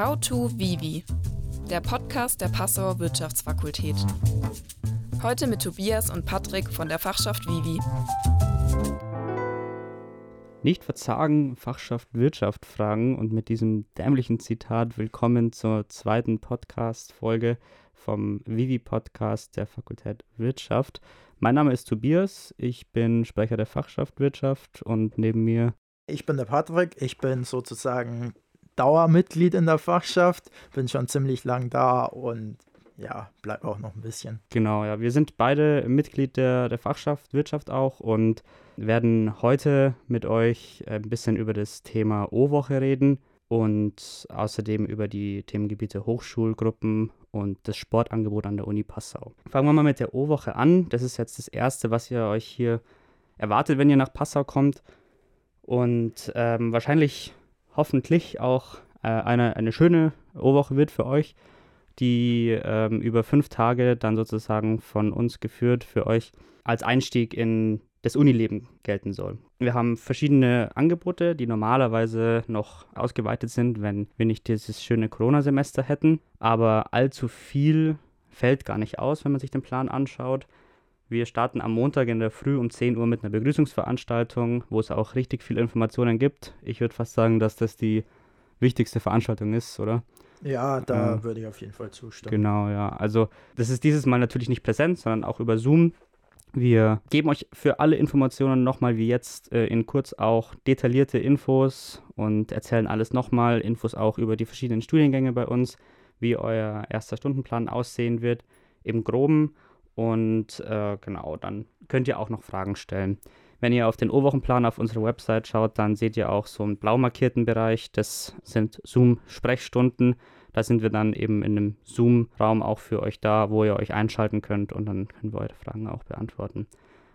How to Vivi, der Podcast der Passauer Wirtschaftsfakultät. Heute mit Tobias und Patrick von der Fachschaft Vivi. Nicht verzagen, Fachschaft Wirtschaft fragen und mit diesem dämlichen Zitat willkommen zur zweiten Podcast-Folge vom Vivi-Podcast der Fakultät Wirtschaft. Mein Name ist Tobias, ich bin Sprecher der Fachschaft Wirtschaft und neben mir. Ich bin der Patrick, ich bin sozusagen Dauermitglied in der Fachschaft, bin schon ziemlich lang da und ja, bleib auch noch ein bisschen. Genau, ja, wir sind beide Mitglied der, der Fachschaft Wirtschaft auch und werden heute mit euch ein bisschen über das Thema O-Woche reden und außerdem über die Themengebiete Hochschulgruppen und das Sportangebot an der Uni Passau. Fangen wir mal mit der O-Woche an. Das ist jetzt das Erste, was ihr euch hier erwartet, wenn ihr nach Passau kommt. Und ähm, wahrscheinlich, hoffentlich auch äh, eine, eine schöne O-Woche wird für euch, die ähm, über fünf Tage dann sozusagen von uns geführt für euch als Einstieg in das Unileben gelten soll. Wir haben verschiedene Angebote, die normalerweise noch ausgeweitet sind, wenn wir nicht dieses schöne Corona-Semester hätten. Aber allzu viel fällt gar nicht aus, wenn man sich den Plan anschaut. Wir starten am Montag in der Früh um 10 Uhr mit einer Begrüßungsveranstaltung, wo es auch richtig viele Informationen gibt. Ich würde fast sagen, dass das die wichtigste Veranstaltung ist, oder? Ja, da äh, würde ich auf jeden Fall zustimmen. Genau, ja. Also das ist dieses Mal natürlich nicht präsent, sondern auch über Zoom. Wir geben euch für alle Informationen nochmal wie jetzt äh, in kurz auch detaillierte Infos und erzählen alles nochmal. Infos auch über die verschiedenen Studiengänge bei uns, wie euer erster Stundenplan aussehen wird im groben. Und äh, genau, dann könnt ihr auch noch Fragen stellen. Wenn ihr auf den O-Wochenplan auf unserer Website schaut, dann seht ihr auch so einen blau markierten Bereich. Das sind Zoom-Sprechstunden. Da sind wir dann eben in einem Zoom-Raum auch für euch da, wo ihr euch einschalten könnt und dann können wir eure Fragen auch beantworten.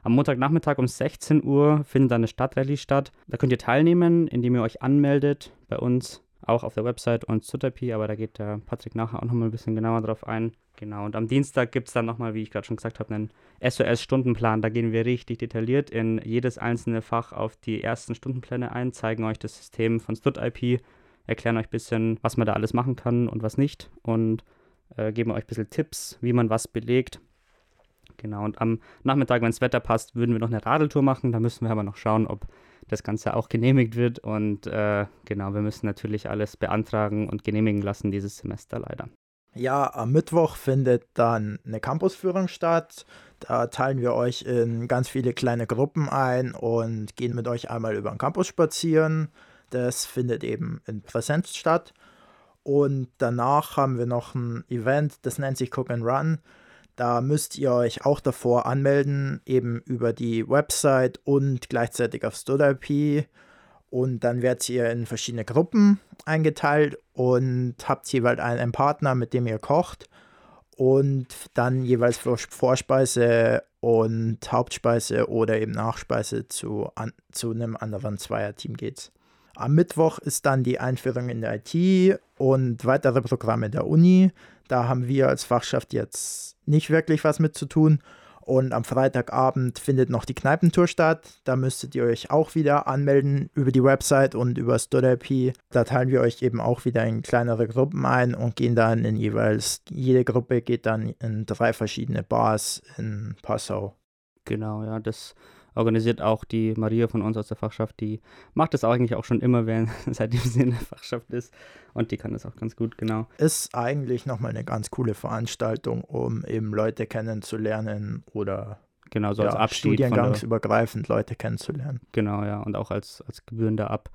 Am Montagnachmittag um 16 Uhr findet dann eine Stadtrallye statt. Da könnt ihr teilnehmen, indem ihr euch anmeldet bei uns, auch auf der Website und Sutterpi, aber da geht der Patrick nachher auch nochmal ein bisschen genauer drauf ein. Genau, und am Dienstag gibt es dann nochmal, wie ich gerade schon gesagt habe, einen SOS-Stundenplan. Da gehen wir richtig detailliert in jedes einzelne Fach auf die ersten Stundenpläne ein, zeigen euch das System von StudIP erklären euch ein bisschen, was man da alles machen kann und was nicht und äh, geben euch ein bisschen Tipps, wie man was belegt. Genau, und am Nachmittag, wenn das Wetter passt, würden wir noch eine Radeltour machen. Da müssen wir aber noch schauen, ob das Ganze auch genehmigt wird. Und äh, genau, wir müssen natürlich alles beantragen und genehmigen lassen dieses Semester leider. Ja, am Mittwoch findet dann eine Campusführung statt. Da teilen wir euch in ganz viele kleine Gruppen ein und gehen mit euch einmal über den Campus spazieren. Das findet eben in Präsenz statt. Und danach haben wir noch ein Event, das nennt sich Cook and Run. Da müsst ihr euch auch davor anmelden, eben über die Website und gleichzeitig auf StudIP. Und dann werdet ihr in verschiedene Gruppen eingeteilt und habt jeweils einen Partner, mit dem ihr kocht. Und dann jeweils Vorspeise und Hauptspeise oder eben Nachspeise zu, an, zu einem anderen Zweierteam geht's. Am Mittwoch ist dann die Einführung in der IT und weitere Programme der Uni. Da haben wir als Fachschaft jetzt nicht wirklich was mit zu tun. Und am Freitagabend findet noch die Kneipentour statt. Da müsstet ihr euch auch wieder anmelden über die Website und über StudIP. Da teilen wir euch eben auch wieder in kleinere Gruppen ein und gehen dann in jeweils, jede Gruppe geht dann in drei verschiedene Bars in Passau. Genau, ja, das organisiert auch die Maria von uns aus der Fachschaft. Die macht das eigentlich auch schon immer, während, seitdem sie in der Fachschaft ist. Und die kann das auch ganz gut, genau. Ist eigentlich nochmal eine ganz coole Veranstaltung, um eben Leute kennenzulernen oder genau, so ja, als Abschied studiengangsübergreifend Leute kennenzulernen. Genau, ja. Und auch als, als gebührender Ab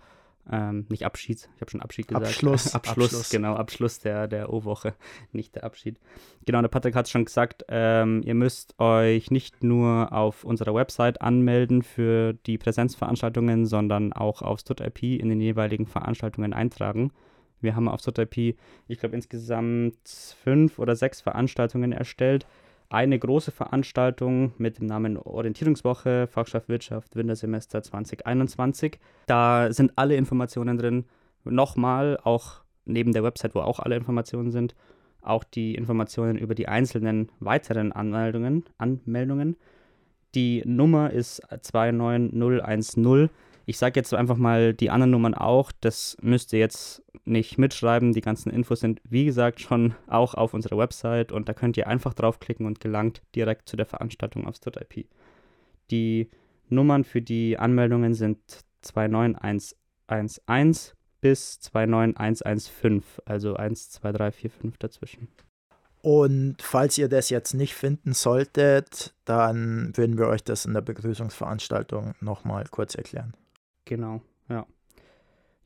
ähm, nicht Abschied, ich habe schon Abschied gesagt. Abschluss. Abschluss, Abschluss, genau, Abschluss der, der O-Woche, nicht der Abschied. Genau, der Patrick hat es schon gesagt, ähm, ihr müsst euch nicht nur auf unserer Website anmelden für die Präsenzveranstaltungen, sondern auch auf StudIP in den jeweiligen Veranstaltungen eintragen. Wir haben auf StudIP, ich glaube, insgesamt fünf oder sechs Veranstaltungen erstellt eine große Veranstaltung mit dem Namen Orientierungswoche, Fachschaft Wirtschaft, Wintersemester 2021. Da sind alle Informationen drin. Nochmal, auch neben der Website, wo auch alle Informationen sind, auch die Informationen über die einzelnen weiteren Anmeldungen. Anmeldungen. Die Nummer ist 29010. Ich sage jetzt einfach mal die anderen Nummern auch. Das müsst ihr jetzt nicht mitschreiben. Die ganzen Infos sind, wie gesagt, schon auch auf unserer Website und da könnt ihr einfach draufklicken und gelangt direkt zu der Veranstaltung auf StudIP. Die Nummern für die Anmeldungen sind 29111 bis 29115, also 1, 2, 3, 4, 5 dazwischen. Und falls ihr das jetzt nicht finden solltet, dann würden wir euch das in der Begrüßungsveranstaltung nochmal kurz erklären. Genau, ja.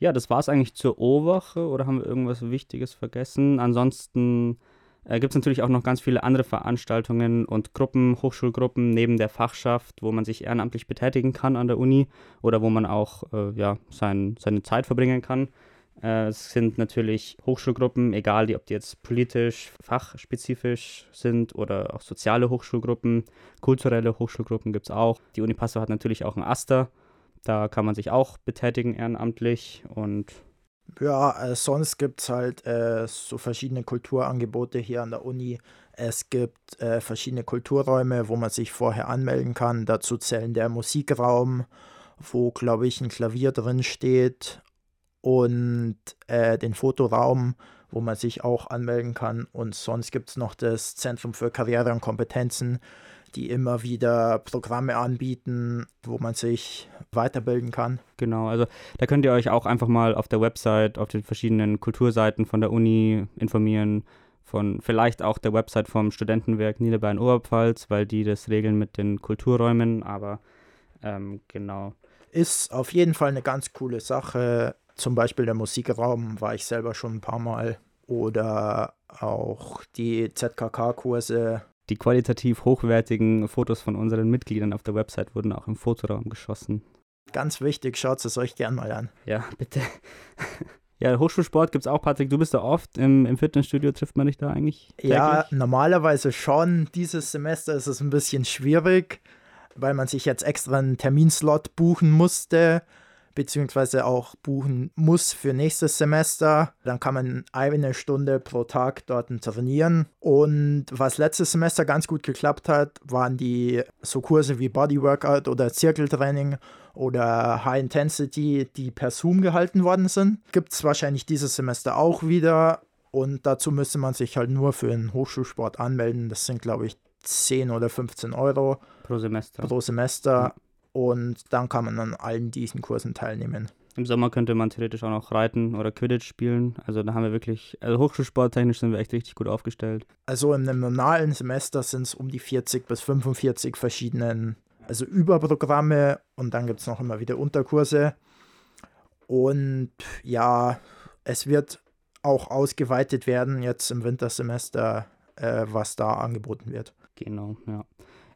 Ja, das war es eigentlich zur O-Woche oder haben wir irgendwas Wichtiges vergessen? Ansonsten äh, gibt es natürlich auch noch ganz viele andere Veranstaltungen und Gruppen, Hochschulgruppen neben der Fachschaft, wo man sich ehrenamtlich betätigen kann an der Uni oder wo man auch äh, ja, sein, seine Zeit verbringen kann. Äh, es sind natürlich Hochschulgruppen, egal ob die jetzt politisch, fachspezifisch sind oder auch soziale Hochschulgruppen, kulturelle Hochschulgruppen gibt es auch. Die Uni Passau hat natürlich auch ein Aster, da kann man sich auch betätigen ehrenamtlich und ja, äh, sonst gibt es halt äh, so verschiedene Kulturangebote hier an der Uni. Es gibt äh, verschiedene Kulturräume, wo man sich vorher anmelden kann. Dazu zählen der Musikraum, wo, glaube ich, ein Klavier drin steht und äh, den Fotoraum, wo man sich auch anmelden kann. Und sonst gibt es noch das Zentrum für Karriere und Kompetenzen, die immer wieder Programme anbieten, wo man sich weiterbilden kann. Genau, also da könnt ihr euch auch einfach mal auf der Website, auf den verschiedenen Kulturseiten von der Uni informieren, von vielleicht auch der Website vom Studentenwerk Niederbayern-Oberpfalz, weil die das regeln mit den Kulturräumen, aber ähm, genau. Ist auf jeden Fall eine ganz coole Sache zum Beispiel der Musikraum war ich selber schon ein paar Mal. Oder auch die ZKK-Kurse. Die qualitativ hochwertigen Fotos von unseren Mitgliedern auf der Website wurden auch im Fotoraum geschossen. Ganz wichtig, schaut es euch gern mal an. Ja, bitte. Ja, Hochschulsport gibt es auch, Patrick. Du bist da oft im, im Fitnessstudio. Trifft man dich da eigentlich? Täglich? Ja, normalerweise schon. Dieses Semester ist es ein bisschen schwierig, weil man sich jetzt extra einen Terminslot buchen musste beziehungsweise auch buchen muss für nächstes Semester. Dann kann man eine Stunde pro Tag dort trainieren. Und was letztes Semester ganz gut geklappt hat, waren die so Kurse wie Bodyworkout oder Zirkeltraining oder High Intensity, die per Zoom gehalten worden sind. Gibt es wahrscheinlich dieses Semester auch wieder. Und dazu müsste man sich halt nur für einen Hochschulsport anmelden. Das sind, glaube ich, 10 oder 15 Euro pro Semester. Pro Semester. Und dann kann man an allen diesen Kursen teilnehmen. Im Sommer könnte man theoretisch auch noch reiten oder Quidditch spielen. Also da haben wir wirklich, also hochschulsporttechnisch sind wir echt richtig gut aufgestellt. Also in einem normalen Semester sind es um die 40 bis 45 verschiedenen, also Überprogramme und dann gibt es noch immer wieder Unterkurse. Und ja, es wird auch ausgeweitet werden jetzt im Wintersemester, äh, was da angeboten wird. Genau, ja.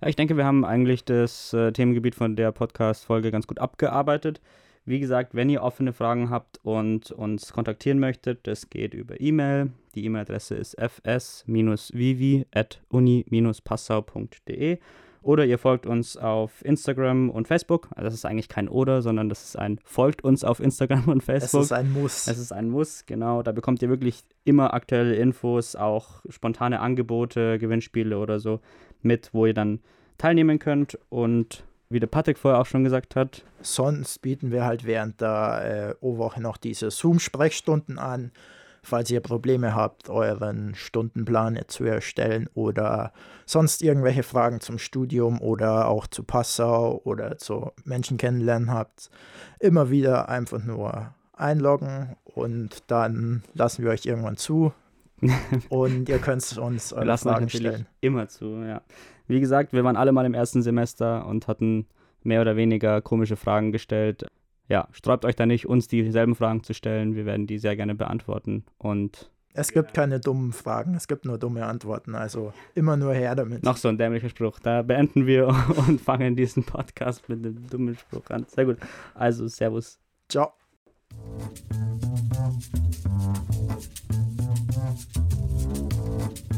Ja, ich denke, wir haben eigentlich das äh, Themengebiet von der Podcast-Folge ganz gut abgearbeitet. Wie gesagt, wenn ihr offene Fragen habt und uns kontaktieren möchtet, das geht über E-Mail. Die E-Mail-Adresse ist fs-vivi.uni-passau.de oder ihr folgt uns auf Instagram und Facebook. Also das ist eigentlich kein Oder, sondern das ist ein folgt uns auf Instagram und Facebook. Es ist ein Muss. Es ist ein Muss, genau. Da bekommt ihr wirklich immer aktuelle Infos, auch spontane Angebote, Gewinnspiele oder so mit, wo ihr dann teilnehmen könnt. Und wie der Patrick vorher auch schon gesagt hat. Sonst bieten wir halt während der äh, O-Woche noch diese Zoom-Sprechstunden an. Falls ihr Probleme habt, euren Stundenplan zu erstellen oder sonst irgendwelche Fragen zum Studium oder auch zu Passau oder zu Menschen kennenlernen habt, immer wieder einfach nur einloggen und dann lassen wir euch irgendwann zu, und ihr könnt uns eure lassen Fragen stellen. Immer zu, ja. Wie gesagt, wir waren alle mal im ersten Semester und hatten mehr oder weniger komische Fragen gestellt. Ja, sträubt euch da nicht, uns dieselben Fragen zu stellen. Wir werden die sehr gerne beantworten. Und es gibt keine dummen Fragen, es gibt nur dumme Antworten. Also immer nur her damit. Noch so ein dämlicher Spruch. Da beenden wir und fangen diesen Podcast mit einem dummen Spruch an. Sehr gut. Also, Servus. Ciao. Thank you.